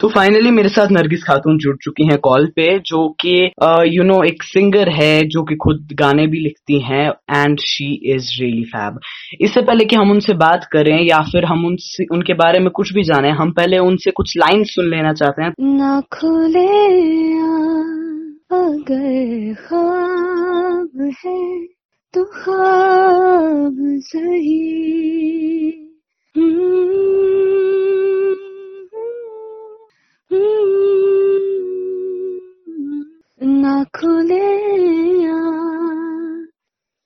तो फाइनली मेरे साथ नरगिस खातून जुड़ चुकी हैं कॉल पे, जो कि यू नो एक सिंगर है, जो कि खुद गाने भी लिखती हैं and she is really fab इससे पहले कि हम उनसे बात करें, या फिर हम उनसे, उनके बारे में कुछ भी जाने, हम पहले उनसे कुछ लाइन सुन लेना चाहते हैं। ना खुले अगर ख्वाब है तो ख्वाब सही। ना खुले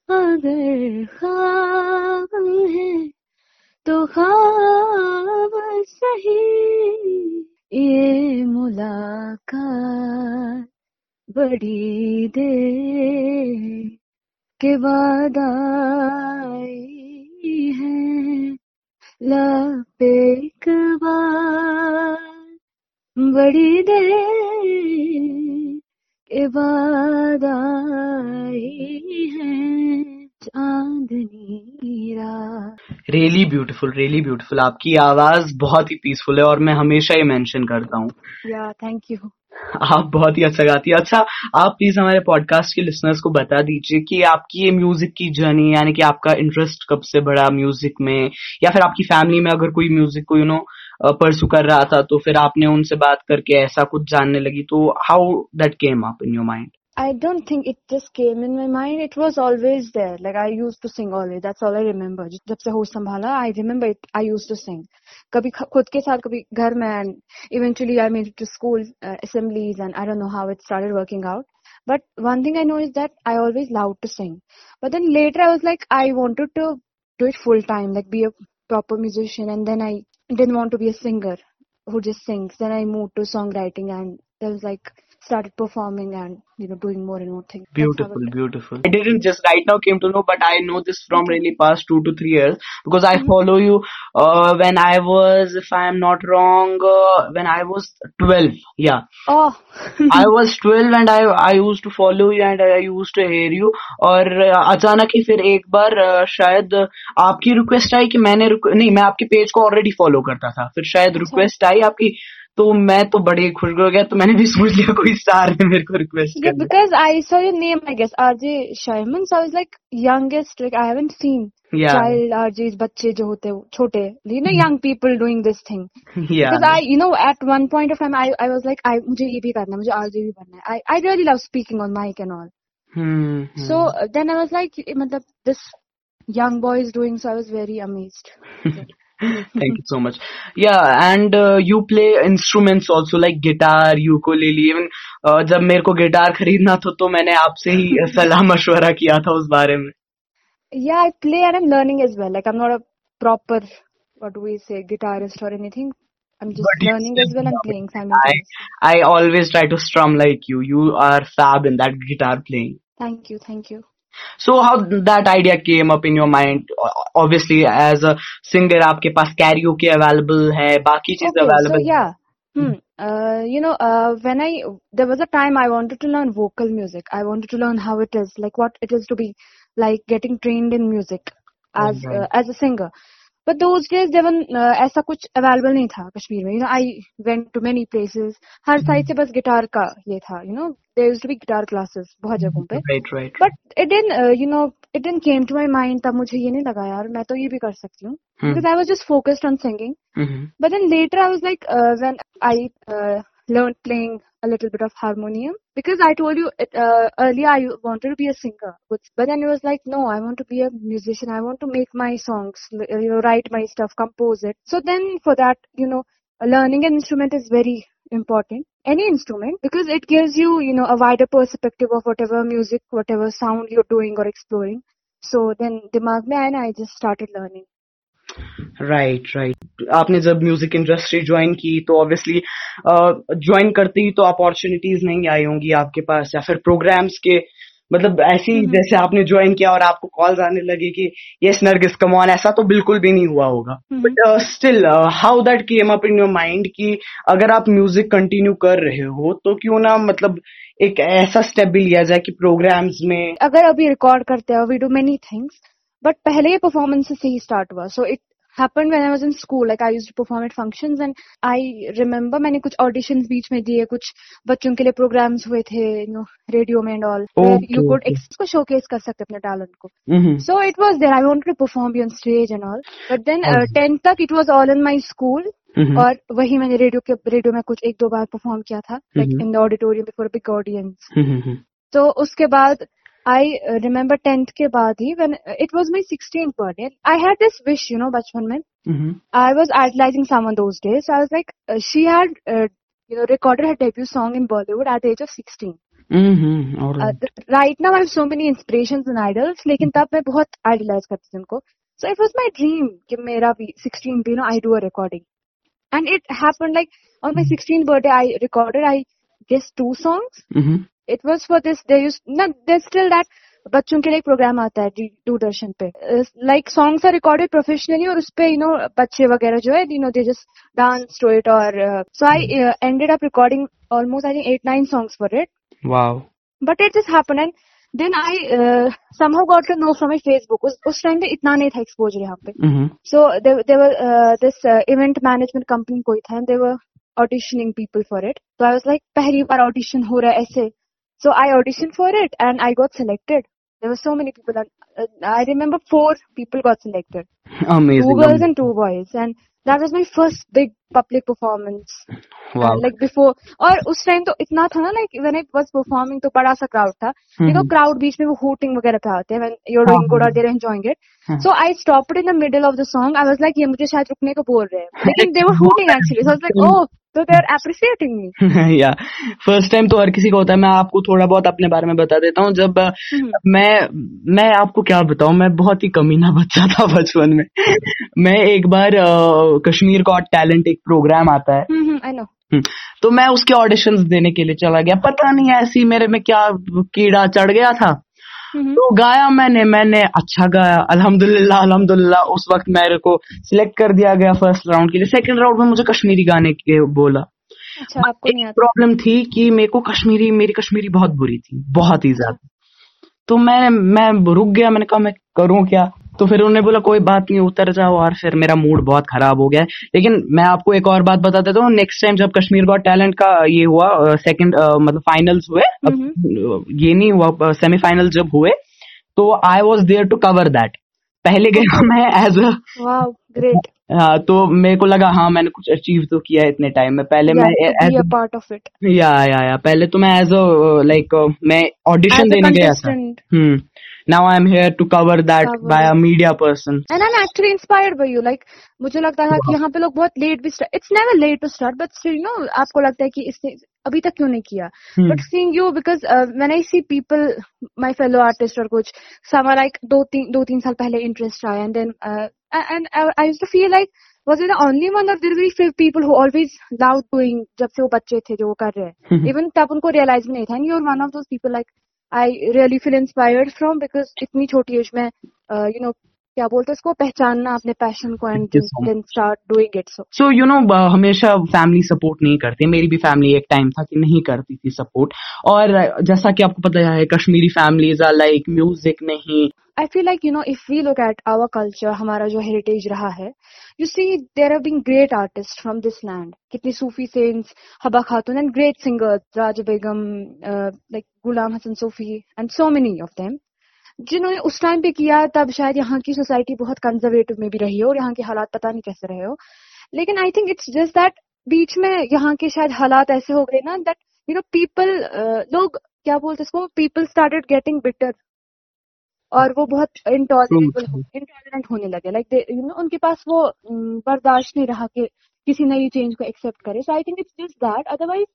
अगर ख्वाब है तो ख्वाब सही। ये मुलाकात बड़ी दे के बाद आई है। लपे बार बड़ी दे के बाद आई चांदनी रात। रियली ब्यूटीफुल रियली ब्यूटीफुल आपकी आवाज़ बहुत ही पीसफुल है और मैं हमेशा ये मेंशन करता हूँ। या थैंक यू आप बहुत ही अच्छा गाती है। अच्छा आप प्लीज़ हमारे पॉडकास्ट के लिसनर्स को बता दीजिए कि आपकी ये म्यूज़िक की जर्नी यानी कि आपका इंटरेस्ट कब से बढ़ा म्यूज़िक में? या फिर आपकी फैमिली में अगर कोई म्यूज़िक को यू नो परसू कर रहा था तो फिर आपने उनसे बात करके ऐसा कुछ जानने लगी तो how that came up in your mind I don't think it just came in my mind. It was always there. Like I used to sing always. That's all I remember. जब से होश संभाला, I remember it. I used to sing. कभी खुद के साथ कभी घर में and eventually I made it to school uh, assemblies and I don't know how it started working out. But one thing I know is that I always loved to sing. But then later I was like I wanted to do it full time, like be a proper musician and then I didn't want to be a singer who just sings. Then I moved to songwriting and there was like started performing and you know doing more and more things. That's how Beautiful, it- beautiful. I didn't just right now came to know, but I know this from really past two to three years because I follow you uh, when I was, if I am not wrong, uh, when I was 12. Yeah. Oh, I was 12 and I I used to follow you and I used to hear you और uh, अचानक ही फिर एक बार uh, शायद uh, आपकी request आई कि मैंने requ- नहीं मैं आपके पेज को ऑलरेडी फॉलो करता था फिर शायद रिक्वेस्ट आई आपकी तो मैं तो बड़े खुश हो गया तो मैंने भी सोच लिया कोई स्टार ने मेरे को रिक्वेस्ट कर because I saw your name I guess RJ Shaiman so is like youngest like I haven't seen child RJ बच्चे जो होते हैं छोटे you know young people doing this thing because I you know at one point of time I I like I मुझे ये भी करना है मुझे आर जी भी बनना है। I I really love speaking on mic and all so then I was like मतलब this young boy is doing so I was very amazed thank you so much yeah and you play instruments also like guitar ukulele even जब मेरे को guitar खरीदना था तो मैंने आपसे ही सलाह मशवरा किया था उस बारे में yeah I play and I am learning as well like I am not a proper what do we say guitarist और anything I'm just learning as well and playing simultaneously. I, I always try to strum like you. You are fab in that guitar playing. Thank you, thank you. So how that idea came up in your mind obviously as a singer आपके पास karaoke available है, बाकी चीज़ available. Hmm. Uh, you know, uh, when I, there was a time I wanted to learn vocal music. I wanted to learn how it is, like what it is to be, like getting trained in music as, mm-hmm. uh, as a singer. But though जेवन ऐसा कुछ available नहीं था कश्मीर में. You know I went to many places her hmm. Side से बस guitar का ये था you know there be guitar classes बहुत जगहों hmm. पे. But it in you know it in came to my mind तब मुझे ये नहीं लगा यार मैं तो ये भी कर सकती हूँ. Because I was just focused on singing but then later I was like when I learned playing a little bit of harmonium because I told you uh, earlier I wanted to be a singer, but then it was like, no, I want to be a musician. I want to make my songs, you know, write my stuff, compose it. So then for that, you know, learning an instrument is very important. Any instrument because it gives you you know a wider perspective of whatever music whatever sound you're doing or exploring. So then dimag mein and i just started learning. Right right, right right. आपने जब music industry join की तो obviously join करते ही तो opportunities नहीं आई होंगी आपके पास या फिर प्रोग्राम्स के मतलब ऐसे ही जैसे आपने ज्वाइन किया और आपको कॉल्स आने लगे कि यस नरगिस कम ऑन ऐसा तो बिल्कुल भी नहीं हुआ होगा। But still how that came up in your mind कि अगर आप म्यूज़िक कंटिन्यू कर रहे हो तो क्यों ना मतलब एक ऐसा स्टेप भी लिया जाए कि प्रोग्राम्स में अगर अभी रिकॉर्ड करते हैं we do many things but पहले परफॉर्मेंस से ही स्टार्ट हुआ। So it happen when I was in school like I use to perform it function and I remember मैंने कुछ ऑडिशन बीच में दिए कुछ बच्चों के लिए प्रोग्राम्स हुए थे रेडियो में एंड ऑल यू कुड को शो केस कर सकते अपने टैलेंट को। So it was there I want to perform on stage and all but then tenth तक it was all in my school और वही मैंने रेडियो के रेडियो में कुछ एक दो बार परफॉर्म किया था like in the auditorium before big audience तो उसके बाद आई रिमेम्बर टेंथ के बाद ही when it was my 16th birthday I had this wish you know बचपन में hmm I was idolizing someone those days. So I was like, uh, she had, uh, you know, recorded her debut song in Bollywood at the age of 16. Hmm Uh, alright. th- right now I have so many inspirations and idols, लेकिन तब मैं बहुत idolize करती थी उनको. So it was my dream कि मेरा भी 16 भी, you know, I do a recording. And it happened like on my 16th birthday, I recorded, I guess two songs. Hmm It was for this still that बच्चों के लिए एक programme आता है दूरदर्शन पे। Like songs are recorded professionally और उसपे you know बच्चे वगैरह जो है you know they just dance to it और so I ended up recording almost I think at nine songs for it wow but it just happen and then I somehow got to know from my Facebook उस time पे इतना नहीं था exposure यहाँ पे। So there were this event management company कोई था and there were auditioning people for it तो आई वॉज़ लाइक पहली बार ऑडिशन हो रहा है ऐसे। So I auditioned for it and I got selected. There were so many people and uh, I remember four people got selected. amazing. Two girls and two boys and that was my first big public performance. wow. Uh, like before और उस time तो इतना था ना like when I was performing तो बड़ा सा crowd था. You know hmm. crowd बीच में वो hooting वगैरह पे आते हैं when you're हाँ, doing good or हाँ। they're enjoying it. हाँ। So I stopped in the middle of the song. I was like ये मुझे शायद रुकने को बोल रहे हैं. लेकिन they were hooting actually. So I was like oh so they're appreciating me. या फ़र्स्ट टाइम तो हर किसी को होता है मैं आपको थोड़ा बहुत अपने बारे में बता देता हूँ जब मैं मैं आपको क्या बताऊँ मैं बहुत ही कमीना बच्चा था बचपन में। मैं एक बार कश्मीर का टैलेंट एक प्रोग्राम आता है। hmm, I know. हम्म, तो मैं उसके ऑडिशन देने के लिए चला गया। पता नहीं ऐसी मेरे में क्या कीड़ा चढ़ गया था। तो गाया मैंने मैंने अच्छा गाया अल्हम्दुलिल्लाह अल्हम्दुलिल्लाह उस वक्त मेरे को सिलेक्ट कर दिया गया फ़र्स्ट राउंड के लिए। सेकंड राउंड में मुझे कश्मीरी गाने के बोला। अच्छा आपको एक प्रॉब्लम थी कि मेरे को कश्मीरी मेरी कश्मीरी बहुत बुरी थी बहुत ही ज़्यादा। तो मैं मैं रुक गया मैंने कहा मैं करूँ क्या? तो फिर उन्होंने बोला कोई बात नहीं उतर जाओ। और फिर मेरा मूड बहुत खराब हो गया। लेकिन मैं आपको एक और बात बता देता हूँ नेक्स्ट टाइम जब कश्मीर गॉट टैलेंट का ये हुआ सेकंड मतलब फाइनल्स हुए अब ये नहीं हुआ सेमीफाइनल जब हुए तो I was there to cover that पहले गया मैं एज अ great. हाँ तो मेरे को लगा हाँ मैंने कुछ अचीव तो किया है इतने टाइम में। पहले Yeah, मैं a part of या या या पहले तो मैं एज अ लाइक मैं ऑडिशन देने गया था। हम्म। I am here to cover that Cover by a media person And I'm actually inspired by you. Like मुझे लगता था कि यहाँ पे लोग बहुत लेट भी start. It's never late to start, but still, you know, आपको लगता है कि इसने अभी तक क्यों नहीं किया? Hmm. But seeing you, because uh, when I see people, my fellow artists or कुछ, some are like दो तीन दो तीन साल पहले interest आया, and then uh, and I, I used to feel like was it the only one or there were very few people who always loved doing जब से वो बच्चे थे जो वो कर रहे हैं. Hmm. Even तब उनको realize भी नहीं था. And you're one of those people like I really feel inspired from because इतनी छोटी एज में यू नो क्या बोलते हैं इसको पहचानना अपने पैशन को and then start doing it so so you know हमेशा फैमिली सपोर्ट नहीं करती। मेरी भी फैमिली एक टाइम था कि नहीं करती थी सपोर्ट और जैसा कि आपको पता है Kashmiri families are like music नहीं। I feel like you know if we look at our culture हमारा जो हेरिटेज रहा है you see there have been great artist from this land कितनी Sufi saints Habba Khatoon and great singers Raj Begum like Ghulam Hassan Sufi and so many of them जिन्होंने उस time पे किया तब शायद यहाँ की सोसाइटी बहुत कंजर्वेटिव में भी रही हो और यहाँ के हालात पता नहीं कैसे रहे हो। लेकिन I think it's just that बीच में यहाँ के शायद हालात ऐसे हो गए ना दैट यू नो पीपल लोग क्या बोलते इसको? पीपल स्टार्टेड गेटिंग बिटर और वो बहुत इंटॉलरेबल इंटॉलरेंट होने लगे। लाइक यू नो उनके पास वो mm, बर्दाश्त नहीं रहा कि किसी नई चेंज को एक्सेप्ट करे। So I think it's just that otherwise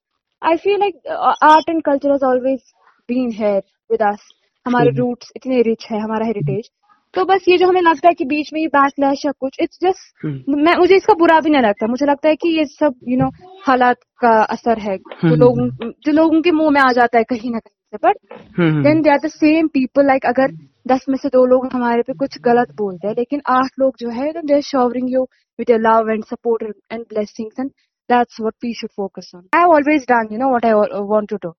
I feel like art and culture has always been here with us हमारे. रूट्स इतने रिच है हमारा हेरिटेज तो बस ये जो हमें लगता है कि बीच में ये बैकलैश या कुछ इट्स जस्ट हम्म। मैं मुझे इसका बुरा भी नहीं लगता। मुझे लगता है कि ये सब यू नो हालात का असर है। जो हम्म। लोगों जो लोगों के मुँह में आ जाता है कहीं ना कहीं से। But hmm, then they are the same people like अगर दस में से दो लोग हमारे पे कुछ गलत बोलते हैं लेकिन आठ लोग जो है there showering you with love and support and blessings and that's what we should focus on I have always done you know what I want to do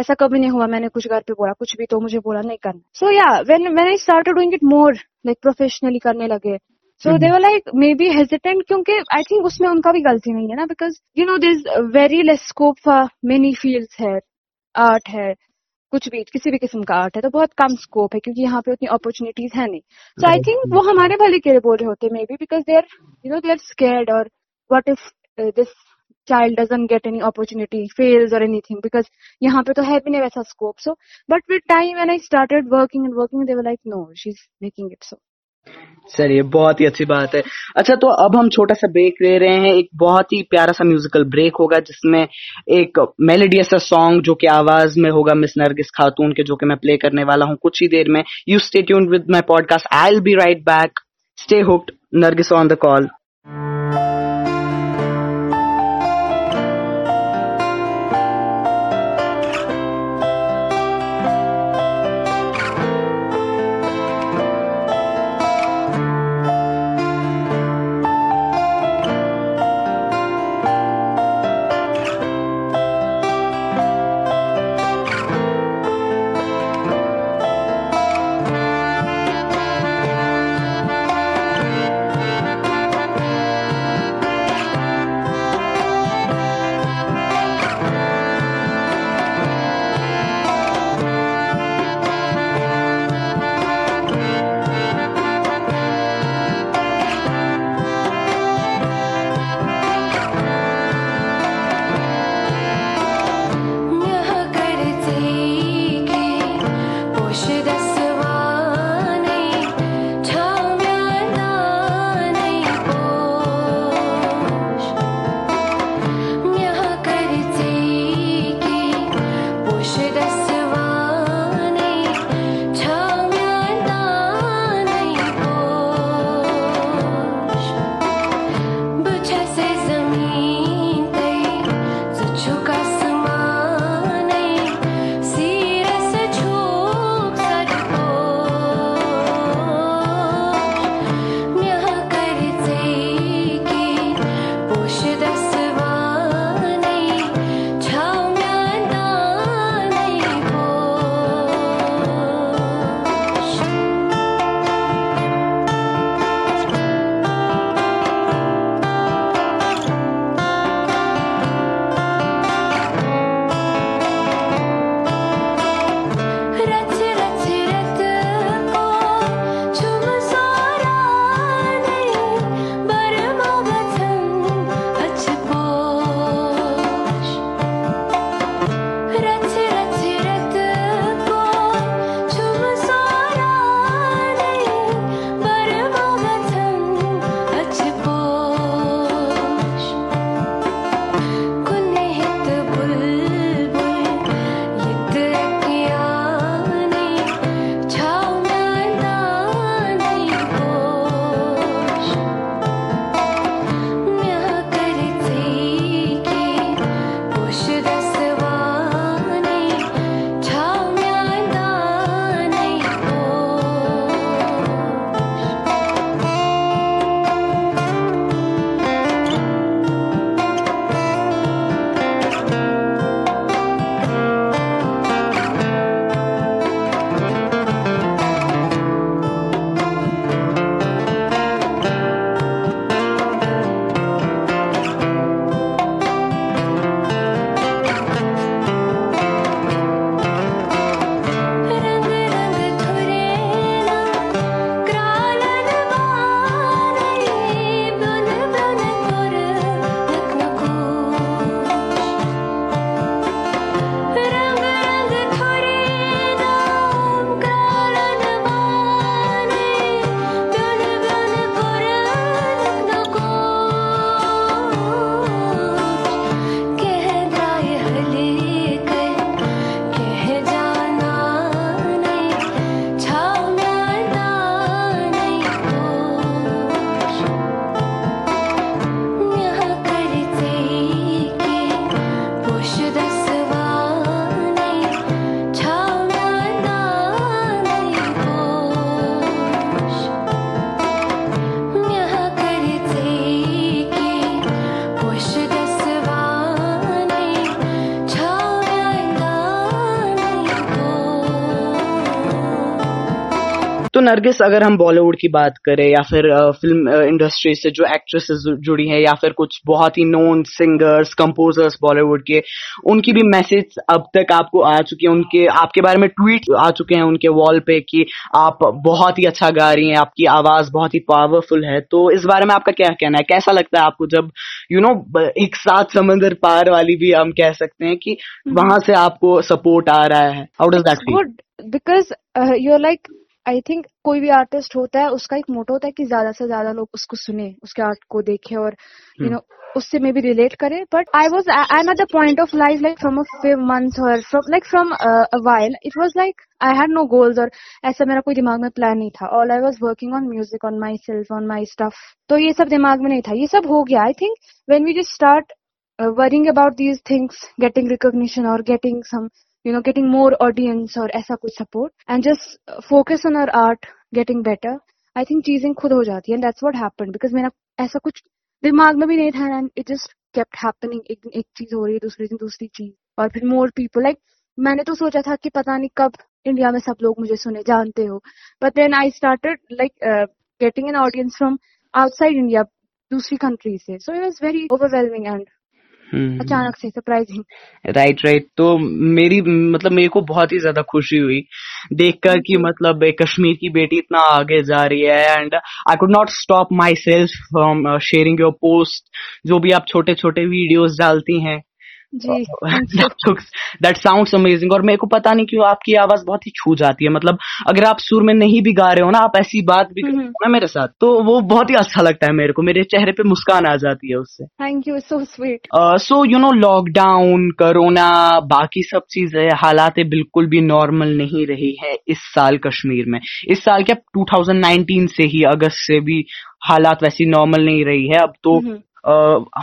ऐसा कभी नहीं हुआ मैंने कुछ घर पे बोला कुछ भी तो मुझे बोला नहीं करना। सो या when when I started doing it more like professionally करने लगे। So they were like maybe hesitant क्योंकि आई थिंक उसमें उनका भी गलती नहीं है ना because you know this very less scope for many fields है आर्ट है कुछ भी किसी भी किस्म का आर्ट है तो बहुत कम स्कोप है क्योंकि यहाँ पे उतनी अपॉर्चुनिटीज़ है नहीं। सो आई थिंक वो हमारे भले के लिए बोल रहे होते maybe because they are you know they are scared और what if this child doesn't get any opportunity, fails or anything because यहाँ पे तो है भी नहीं वैसा scope. So, but with time when I started working and working, they were like, no, she's making it so. Sir ये बहुत ही अच्छी बात है। अच्छा तो अब हम छोटा सा ब्रेक ले रहे हैं। एक बहुत ही प्यारा सा म्यूजिकल ब्रेक होगा जिसमें एक मेलोडियस सा सॉन्ग जो कि आवाज़ में होगा मिस नरगिस खातून के जो कि मैं प्ले करने वाला हूँ कुछ ही देर में। You stay tuned with my podcast I will be right back stay hooked Nargis on the call तो नरगिस अगर हम बॉलीवुड की बात करें या फिर फ़िल्म इंडस्ट्री से जो एक्ट्रेसेस जुड़ी हैं या फिर कुछ बहुत ही नोन सिंगर्स कंपोजर्स बॉलीवुड के उनकी भी मैसेज अब तक आपको आ चुकी है। उनके आपके बारे में ट्वीट आ चुके हैं उनके वॉल पे कि आप बहुत ही अच्छा गा रही हैं आपकी आवाज़ बहुत ही पावरफुल है। तो इस बारे में आपका क्या कहना है? कैसा लगता है आपको जब यू you नो know, एक साथ समंदर पार वाली भी हम कह सकते हैं कि हम्म। वहाँ से आपको सपोर्ट आ रहा है? How does that feel because you are like I think कोई भी आर्टिस्ट होता है उसका एक मोटो होता है कि ज़्यादा से ज़्यादा लोग उसको सुने उसके आर्ट को देखे और यू नो hmm. उससे मे भी रिलेट करे। But I was I am at the point of life like from a month और from like from a while it was like I had no goals और ऐसा मेरा कोई दिमाग में प्लान नहीं था। All I was working on music on myself on my stuff तो ये सब दिमाग में नहीं था। ये सब हो गया। I think when we just start worrying about these things getting recognition और getting some you know, getting more audience or ऐसा कुछ support and just focus on our art, getting better. I think चीज़ें खुद हो जाती है and that's what happened because मेरा ऐसा कुछ दिमाग में भी नहीं था and it just kept happening एक दिन एक चीज़ हो रही है दूसरी दिन दूसरी चीज़ और फिर more people like मैंने तो सोचा था कि पता नहीं कब इंडिया में सब लोग मुझे सुने जानते हो but then I started like getting an audience from outside India दूसरी कंट्री से so it was very overwhelming and hmm. अचानक से सरप्राइजिंग राइट राइट तो मेरी मतलब मेरे को बहुत ही ज़्यादा खुशी हुई। देखकर कि मतलब कश्मीर की बेटी इतना आगे जा रही है and I could not stop myself from sharing your post जो भी आप छोटे छोटे वीडियोस डालती हैं। दैट साउंड अमेजिंग और मेरे को पता नहीं क्यों आपकी आवाज़ बहुत ही छू जाती है। मतलब अगर आप सुर में नहीं भी गा रहे हो ना आप ऐसी बात भी करते हो ना मेरे साथ तो वो बहुत ही अच्छा लगता है मेरे को। मेरे चेहरे पे मुस्कान आ जाती है उससे। Thank you so sweet so you know lockdown corona बाकी सब चीज़ें हालात बिल्कुल भी नॉर्मल नहीं रही है इस साल कश्मीर में। इस साल क्या 2019 से ही अगस्त से भी हालात वैसी नॉर्मल नहीं रही है। अब तो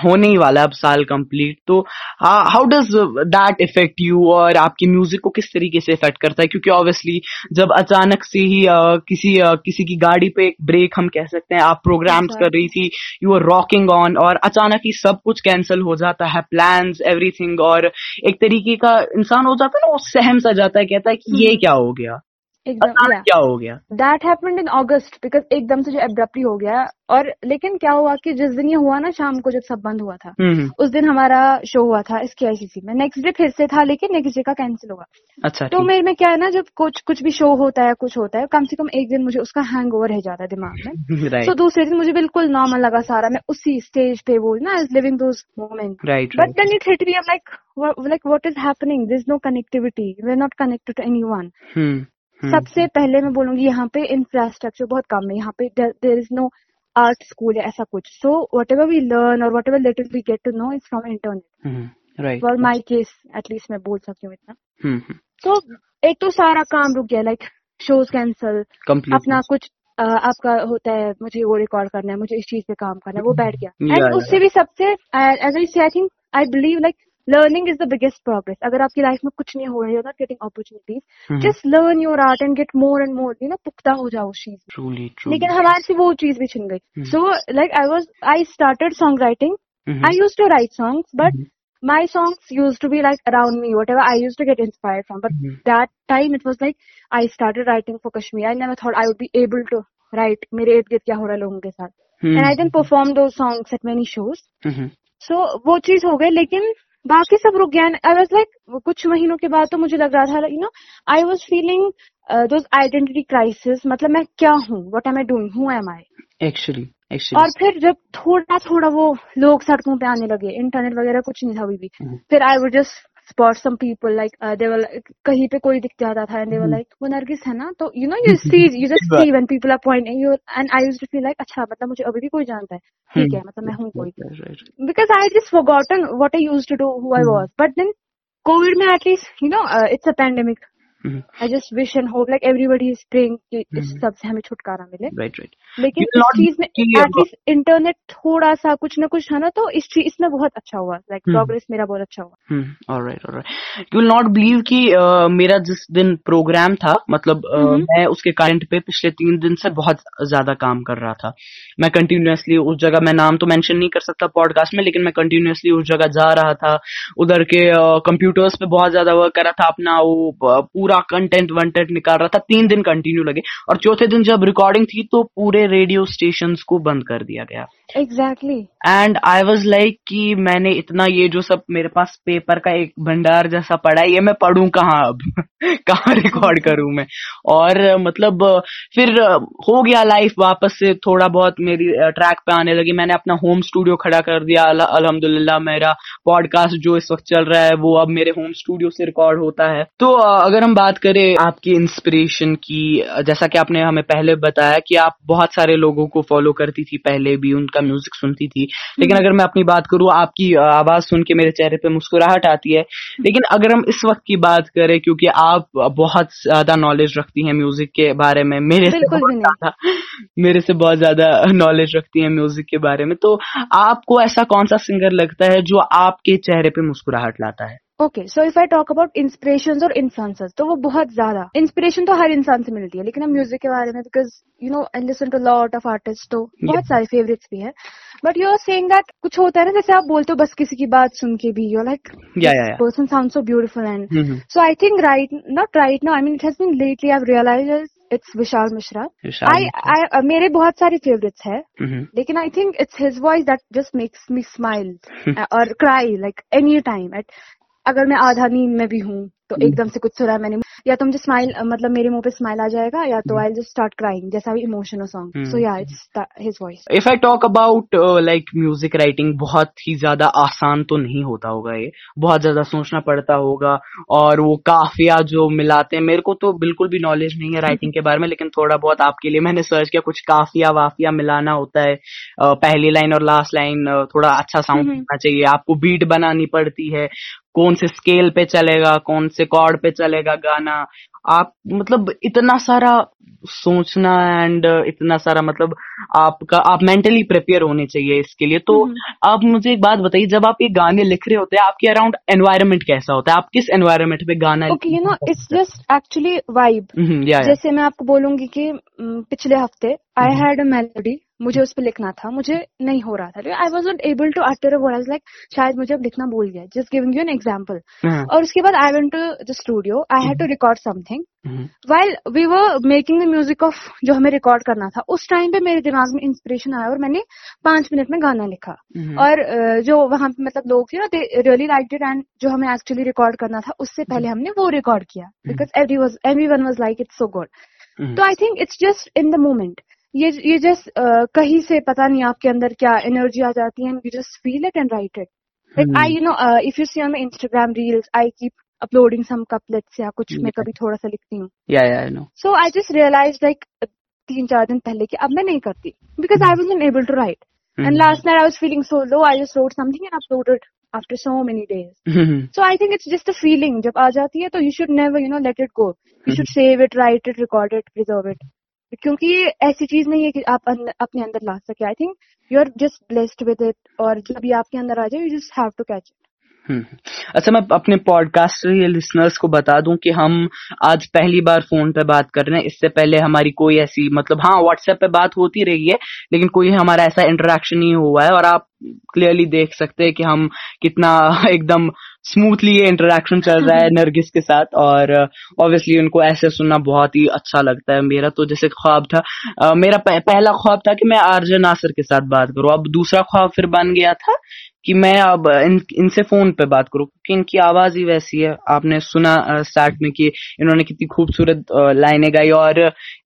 होने ही वाला अब साल कंप्लीट। तो how does that effect you और आपकी म्यूज़िक को किस तरीके से इफ़ेक्ट करता है? क्योंकि ऑब्वियसली जब अचानक से ही uh, किसी uh, किसी की गाड़ी पे एक ब्रेक हम कह सकते हैं आप प्रोग्राम्स कर रही थी यू आर रॉकिंग ऑन और अचानक ही सब कुछ कैंसिल हो जाता है प्लान्स एवरीथिंग और एक तरीके का इंसान हो जाता है ना वो सहम सा जाता है कहता है कि ये क्या हो गया? एकदम क्या हो गया? That happened in August because एकदम से जो एब्रप्टली हो गया और लेकिन क्या हुआ कि जिस दिन ये हुआ ना शाम को जब सब बंद हुआ था हम्म, हम्म। उस दिन हमारा शो हुआ था इसके आईसीसी में। नेक्स्ट डे फिर से था लेकिन नेक्स्ट डे का कैंसिल हुआ। अच्छा तो मेरे में क्या है ना जब कुछ कुछ भी शो होता है कुछ होता है कम से कम एक दिन मुझे उसका हैंग ओवर रह जाता है दिमाग में। तो दूसरे दिन मुझे बिल्कुल नॉर्मल लगा सारा मैं उसी स्टेज पे वो ना is living those moment but then it hit me am like like what is happening this no connectivity we are not connected to anyone. सबसे पहले मैं बोलूँगी यहाँ पे इंफ्रास्ट्रक्चर बहुत कम है। यहाँ पे there is no art school ऐसा कुछ। So whatever we learn और whatever little we get to know is from internet for my case at least मैं बोल सकती हूँ इतना। तो हम्म, हम्म। एक तो सारा काम रुक गया लाइक शोज़ कैंसल अपना कुछ uh, आपका होता है मुझे वो रिकॉर्ड करना है मुझे इस चीज़ पे काम करना है वो बैठ गया। एंड उससे भी सबसे as I I think I believe like Learning is the biggest progress अगर आपकी लाइफ में कुछ नहीं हो रहा है not getting opportunities just learn your art and get more and more you know पुख्ता हो जाओ उस चीज लेकिन हमारे से वो चीज भी छिन गई so like I was I started song writing I use to write songs but my songs used to be like around me, whatever I used to get inspired from. But mm-hmm. that time it was like I started writing for Kashmir. I never thought I would be able to write मेरे इर्द गिर्द क्या हो रहा है लोगों के साथ. Mm-hmm. And I then performed those songs at many shows. Mm-hmm. So वो चीज हो गई लेकिन बाकी सब रुक गया आई वॉज़ लाइक कुछ महीनों के बाद तो मुझे लग रहा था you know I was feeling those identity crisis मतलब मैं क्या हूँ? What am I doing who am I actually और फिर जब थोड़ा थोड़ा वो लोग सड़कों पे आने लगे इंटरनेट वगैरह कुछ नहीं था अभी भी mm-hmm. फिर I would just spot some people like uh, they were like कहीं पे कोई दिख जाता था and they were like वो नरगिस है ना तो you know you see you just see when people are pointing you and I used to feel like अच्छा मतलब मुझे अभी भी कोई जानता है ठीक है मतलब मैं हूँ कोई because I just forgotten what I used to do who I was but then COVID में at least you know uh, it's a pandemic I just wish and hope like everybody is praying कि इस mm-hmm. सबसे हमें छुटकारा मिले। Right right लेकिन इस चीज़ में एटलीस्ट इंटरनेट थोड़ा सा कुछ ना कुछ है ना तो इस चीज़ इसमें बहुत अच्छा हुआ। Like progress hmm. मेरा बहुत अच्छा हुआ। Alright alright you will not believe कि मेरा जिस दिन प्रोग्राम था मतलब mm-hmm. मैं उसके करंट पे पिछले तीन दिन से बहुत ज़्यादा काम कर रहा था। मैं कंटिन्यूसली उस जगह मैं नाम तो मेंशन नहीं कर सकता पॉडकास्ट में लेकिन मैं कंटिन्यूसली उस जगह जा रहा था। उधर के कंप्यूटर्स पे बहुत ज़्यादा वर्क कर रहा था अपना वो पूरा कंटेंट वंटेंट निकाल रहा था, तीन दिन कंटिन्यू लगे। और चौथे दिन जब रिकॉर्डिंग थी तो पूरे रेडियो स्टेशन को बंद कर दिया गया। Exactly and I was like कि मैंने इतना ये जो सब मेरे पास पेपर का एक भंडार जैसा पड़ा है, ये मैं पढ़ू कहाँ अब? कहाँ रिकॉर्ड करूँ मैं? और मतलब फिर हो गया लाइफ वापस से थोड़ा बहुत मेरी ट्रैक पे आने लगी। मैंने अपना होम स्टूडियो खड़ा कर दिया। अल्हम्दुलिल्लाह, मेरा पॉडकास्ट जो इस वक्त चल रहा है, वो अब मेरे होम स्टूडियो से रिकॉर्ड होता है। तो अगर हम बात करें आपकी इंस्पिरेशन की, जैसा कि आपने हमें पहले बताया कि आप बहुत सारे लोगों को फॉलो करती थी, पहले भी उनका म्यूज़िक सुनती थी। लेकिन हम्म। अगर मैं अपनी बात करूँ आपकी आवाज़ सुन के मेरे चेहरे पे मुस्कुराहट आती है। लेकिन अगर हम इस वक्त की बात करें क्योंकि आप बहुत ज़्यादा नॉलेज रखती हैं म्यूज़िक के बारे में मेरे से बहुत ज़्यादा मेरे से बहुत ज़्यादा नॉलेज रखती हैं म्यूज़िक के बारे में। तो आपको ऐसा कौन सा सिंगर लगता है जो आपके चेहरे पे मुस्कुराहट लाता है? Okay so if I talk about inspiration और इन्फ्लुएंसर्स तो वो बहुत ज़्यादा। इंस्पिरेशन तो हर इंसान से मिलती है लेकिन हम म्यूज़िक के बारे में because you know I listen to lot of artist तो बहुत सारे फेवरेट्स भी है। But you are saying that कुछ होता है ना जैसे आप बोलते हो बस किसी की बात सुन के भी you like person sound so beautiful and so I think right not right now I mean it has been lately I realise it's Vishal Mishra I I मेरे बहुत सारे फेवरेट्स है mm-hmm. लेकिन I think it's his voice that just makes me smile और cry like any time at अगर मैं आधा नींद में भी हूँ तो हम्म। एकदम से कुछ सुना मैंने। या तो मुझे स्माइल मतलब मेरे मुँह पे स्माइल आ जाएगा या तो आई जस्ट स्टार्ट क्राइंग जैसा भी इमोशनल सॉन्ग सो या it's his voice if I talk about like music writing बहुत ही ज़्यादा आसान तो नहीं होता होगा ये। बहुत ज़्यादा सोचना पड़ता होगा और वो काफिया जो मिलाते हैं मेरे को तो बिल्कुल भी नॉलेज नहीं है राइटिंग के बारे में लेकिन थोड़ा बहुत आपके लिए मैंने सर्च किया कुछ काफिया वाफिया मिलाना होता है। पहली लाइन और लास्ट लाइन थोड़ा अच्छा साउंड होना चाहिए आपको बीट बनानी पड़ती है। कौन से स्केल पे चलेगा कौन से कॉर्ड पे चलेगा गाना। आप मतलब इतना सारा सोचना एंड इतना सारा मतलब आपका आप मेंटली प्रिपेयर होने चाहिए इसके लिए। तो हम्म। आप मुझे एक बात बताइए जब आप ये गाने लिख रहे होते हैं आपके अराउंड एनवायरमेंट कैसा होता है? आप किस एनवायरमेंट पे गाना okay you know it's just actually vibe जैसे मैं आपको बोलूँगी कि पिछले हफ़्ते आई हैड अ मेलोडी मुझे उस पर लिखना था मुझे नहीं हो रहा था। I was not able to utter I like शायद मुझे अब लिखना भूल गया। Just giving you an example और उसके बाद I went to the studio I had to record something while we were making the music of जो हमें रिकॉर्ड करना था उस टाइम पे मेरे दिमाग में इंस्पिरेशन आया और मैंने पाँच मिनट में गाना लिखा। mm-hmm. और जो वहाँ पे मतलब लोग थे ना they really like it and जो हमें एक्चुअली रिकॉर्ड करना था उससे पहले mm-hmm. हमने वो रिकॉर्ड किया। Because every was everyone was like it's so good तो I think it's just in the moment ये ये जस्ट कहीं से पता नहीं आपके अंदर क्या एनर्जी आ जाती है and you just feel it and write it like I you know if you see on Instagram reels I keep uploading some couplets या कुछ मैं कभी थोड़ा सा लिखती हूँ। So I just realise like तीन चार दिन पहले कि अब मैं नहीं करती because I was not able to write and last night I was feeling so low I just wrote something and uploaded after so many days so I think it's just a feeling जब आ जाती है तो you should never you know let it go you should save it write it record it preserve it क्योंकि ये ऐसी चीज़ नहीं है कि आप अन, अपने अंदर ला सके। I think you are just blessed with it और जब ये आपके अंदर आ जाए you just have to catch it अच्छा मैं अपने पॉडकास्ट लिसनर्स को बता दूँ कि हम आज पहली बार फ़ोन पे बात कर रहे हैं। इससे पहले हमारी कोई ऐसी मतलब हाँ व्हाट्सएप पे बात होती रही है लेकिन कोई हमारा ऐसा इंटरेक्शन नहीं हुआ है और आप क्लियरली देख सकते हैं कि हम कितना एकदम स्मूथली ये इंटरेक्शन चल रहा है नरगिस के साथ और ऑब्वियसली uh, उनको ऐसे सुनना बहुत ही अच्छा लगता है मेरा तो जैसे ख्वाब था। Uh, मेरा पहला ख्वाब था कि मैं आरजे नासिर के साथ बात करूँ। अब दूसरा ख्वाब फिर बन गया था कि मैं अब इन, इनसे फ़ोन पे बात करूँ क्योंकि इनकी आवाज़ ही वैसी है। आपने सुना स्टार्ट uh, में कि इन्होंने कितनी खूबसूरत लाइनें गाई और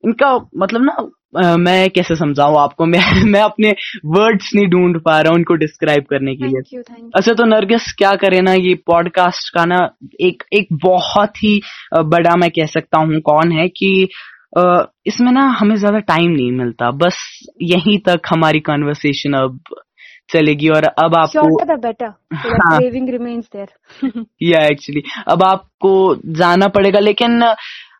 इनका मतलब ना मैं कैसे समझाऊं आपको? मैं मैं अपने वर्ड्स नहीं ढूंढ पा रहा हूँ उनको डिस्क्राइब करने के लिए। अच्छा तो नरगिस क्या करे ना ये पॉडकास्ट का ना एक एक बहुत ही बड़ा मैं कह सकता हूँ कौन है कि इसमें ना हमें ज़्यादा टाइम नहीं मिलता। बस यहीं तक हमारी कॉन्वर्सेशन अब चलेगी और अब आपको बेटर या एक्चुअली अब आपको जाना पड़ेगा लेकिन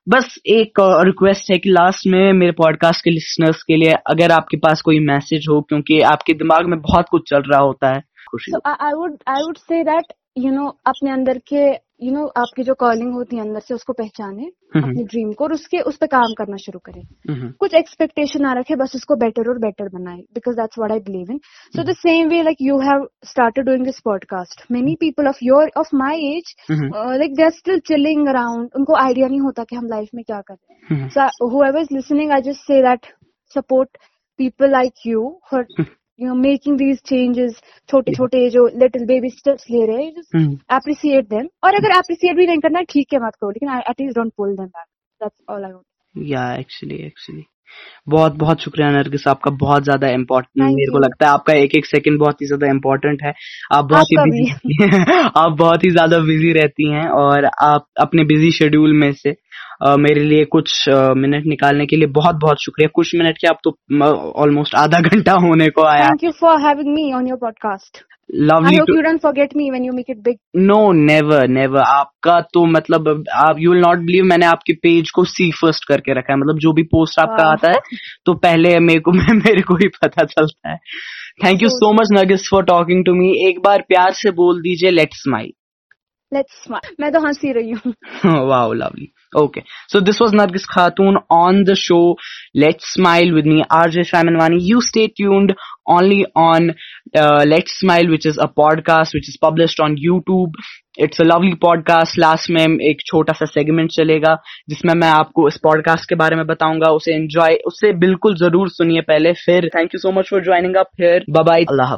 बस एक रिक्वेस्ट है कि लास्ट में मेरे पॉडकास्ट के लिसनर्स के लिए अगर आपके पास कोई मैसेज हो, क्योंकि आपके दिमाग में बहुत कुछ चल रहा होता है। खुशी। I would I would say that you know अपने अंदर के यू नो आपकी जो कॉलिंग होती है अंदर से उसको पहचाने अपनी ड्रीम को और उसके उस पर काम करना शुरू करें। कुछ एक्सपेक्टेशन ना रखे बस उसको बेटर और बेटर बनाए because that's what I believe in so the same way like you have started doing this podcast many people of your of my age like they are still chilling around उनको idea नहीं होता कि हम life में क्या कर हैं। सो whoever is listening i just say that support people like you for you know making these changes छोटे छोटे जो लिटिल बेबी स्टेप्स ले रहे हैं just appreciate them और अगर appreciate भी नहीं करना है, ठीक है मत करो लेकिन at least don't pull them back that's all I want या एक्चुअली एक्चुअली बहुत बहुत शुक्रिया नरगिस आपका बहुत ज़्यादा इम्पोर्टेंट मेरे को लगता है आपका एक एक सेकंड बहुत ही ज़्यादा इम्पोर्टेंट है। आप बहुत ही busy आप बहुत ही ज़्यादा बिज़ी रहती हैं और आप अपने बिज़ी शेड्यूल में से मेरे लिए कुछ मिनट निकालने के लिए बहुत बहुत शुक्रिया। कुछ मिनट के आप तो ऑलमोस्ट आधा घंटा होने को आया। Thank you for having me on your podcast I lovely hope you don't forget me when you make it big. Never never आपका तो मतलब आप यू विल नॉट बिलीव मैंने आपके पेज को सी फ़र्स्ट करके रखा है। मतलब जो भी पोस्ट आपका Wow. आता है तो पहले मेरे को मेरे को ही पता चलता है। Thank you so much Nargis for talking to me एक बार प्यार से बोल दीजिए लेट्स स्माइल लेट्स स्मार्ट मैं तो हँसी रही हूँ। Wow lovely okay so this was Nargis Khatoon on the show let's smile with me RJ Shyamnawani you stay tuned only on let's smile which is a podcast which is publish on YouTube. It's a lovely podcast last में एक छोटा सा segment चलेगा, जिसमें मैं आपको इस podcast के बारे में बताऊँगा। उसे एंजॉय उसे बिल्कुल ज़रूर सुनिए पहले, फिर thank you so much for joining up फिर बाय अल्लाह